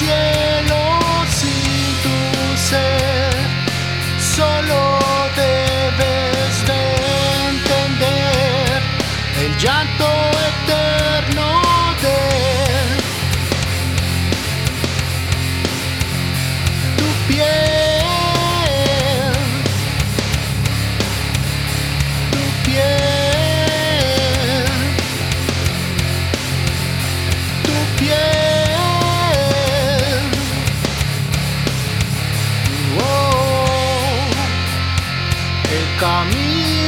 cielo sin tu ser. Solo debes de entender el llanto eterno de tu piel. Tu piel. Tu piel. El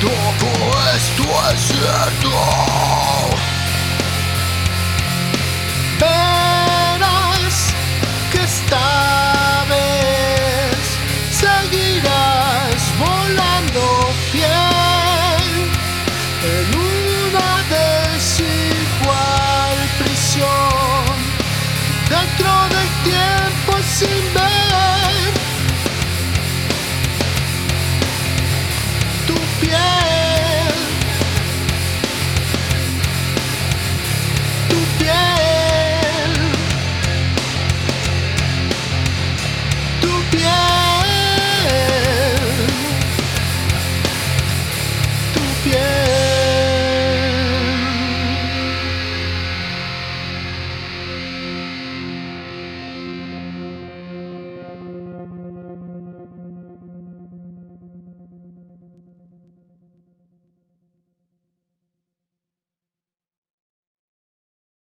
todo esto es cierto. Verás que esta vez seguirás volando fiel en una desigual prisión dentro del tiempo sin ver